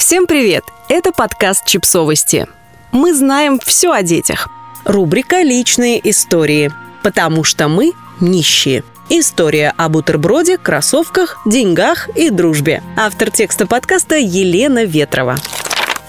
Всем привет! Это подкаст «Чипсовости». Мы знаем все о детях. Рубрика «Личные истории». Потому что мы нищие. История о бутерброде, кроссовках, деньгах и дружбе. Автор текста подкаста Елена Ветрова.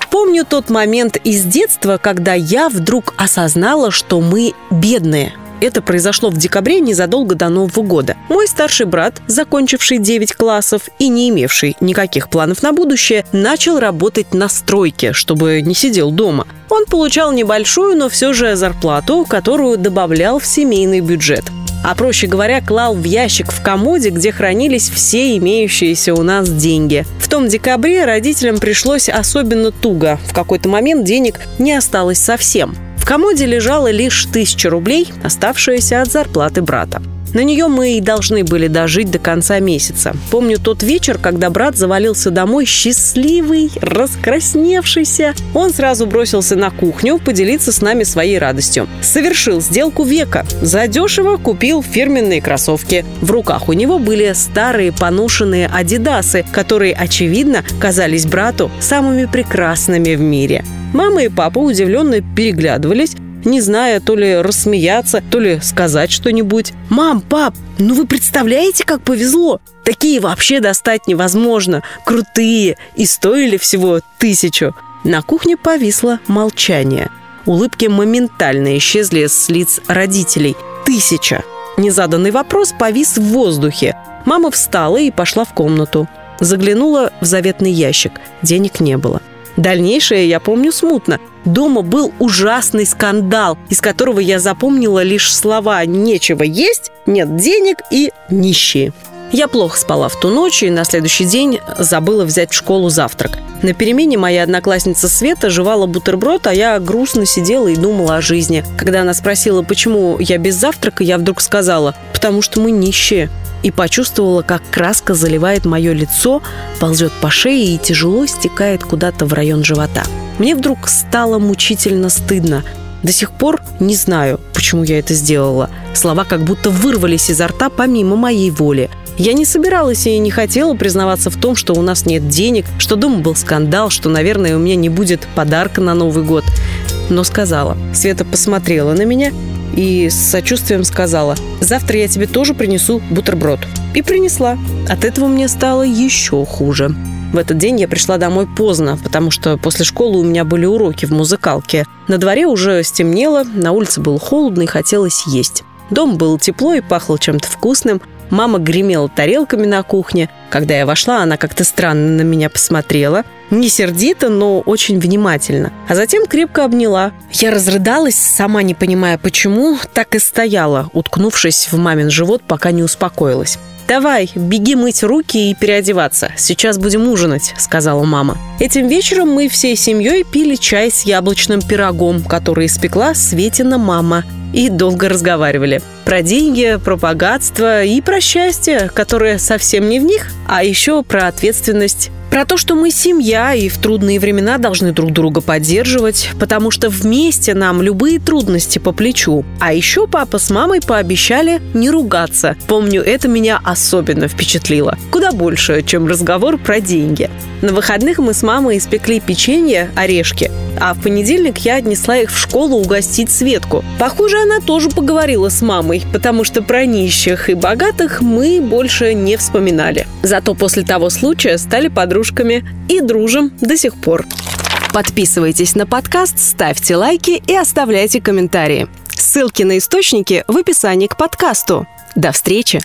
Помню тот момент из детства, когда я вдруг осознала, что мы бедные – это произошло в декабре незадолго до Нового года. Мой старший брат, закончивший 9 классов и не имевший никаких планов на будущее, начал работать на стройке, чтобы не сидел дома. Он получал небольшую, но все же зарплату, которую добавлял в семейный бюджет а проще говоря, клал в ящик в комоде, где хранились все имеющиеся у нас деньги. В том декабре родителям пришлось особенно туго. В какой-то момент денег не осталось совсем. В комоде лежало лишь тысяча рублей, оставшаяся от зарплаты брата. На нее мы и должны были дожить до конца месяца. Помню тот вечер, когда брат завалился домой счастливый, раскрасневшийся. Он сразу бросился на кухню поделиться с нами своей радостью. Совершил сделку века. Задешево купил фирменные кроссовки. В руках у него были старые поношенные адидасы, которые, очевидно, казались брату самыми прекрасными в мире. Мама и папа удивленно переглядывались, не зная то ли рассмеяться, то ли сказать что-нибудь. «Мам, пап, ну вы представляете, как повезло? Такие вообще достать невозможно. Крутые и стоили всего тысячу». На кухне повисло молчание. Улыбки моментально исчезли с лиц родителей. Тысяча. Незаданный вопрос повис в воздухе. Мама встала и пошла в комнату. Заглянула в заветный ящик. Денег не было. Дальнейшее я помню смутно. Дома был ужасный скандал, из которого я запомнила лишь слова «нечего есть», «нет денег» и «нищие». Я плохо спала в ту ночь и на следующий день забыла взять в школу завтрак. На перемене моя одноклассница Света жевала бутерброд, а я грустно сидела и думала о жизни. Когда она спросила, почему я без завтрака, я вдруг сказала, потому что мы нищие и почувствовала, как краска заливает мое лицо, ползет по шее и тяжело стекает куда-то в район живота. Мне вдруг стало мучительно стыдно. До сих пор не знаю, почему я это сделала. Слова как будто вырвались изо рта помимо моей воли. Я не собиралась и не хотела признаваться в том, что у нас нет денег, что дома был скандал, что, наверное, у меня не будет подарка на Новый год. Но сказала. Света посмотрела на меня и с сочувствием сказала, «Завтра я тебе тоже принесу бутерброд». И принесла. От этого мне стало еще хуже. В этот день я пришла домой поздно, потому что после школы у меня были уроки в музыкалке. На дворе уже стемнело, на улице было холодно и хотелось есть. Дом был тепло и пахло чем-то вкусным. Мама гремела тарелками на кухне. Когда я вошла, она как-то странно на меня посмотрела. Не сердито, но очень внимательно. А затем крепко обняла. Я разрыдалась, сама не понимая почему, так и стояла, уткнувшись в мамин живот, пока не успокоилась. «Давай, беги мыть руки и переодеваться. Сейчас будем ужинать», — сказала мама. Этим вечером мы всей семьей пили чай с яблочным пирогом, который испекла Светина мама и долго разговаривали. Про деньги, про богатство и про счастье, которое совсем не в них, а еще про ответственность про то, что мы семья и в трудные времена должны друг друга поддерживать, потому что вместе нам любые трудности по плечу. А еще папа с мамой пообещали не ругаться. Помню, это меня особенно впечатлило. Куда больше, чем разговор про деньги. На выходных мы с мамой испекли печенье, орешки, а в понедельник я отнесла их в школу угостить Светку. Похоже, она тоже поговорила с мамой, потому что про нищих и богатых мы больше не вспоминали. Зато после того случая стали подружками подружками и дружим до сих пор. Подписывайтесь на подкаст, ставьте лайки и оставляйте комментарии. Ссылки на источники в описании к подкасту. До встречи!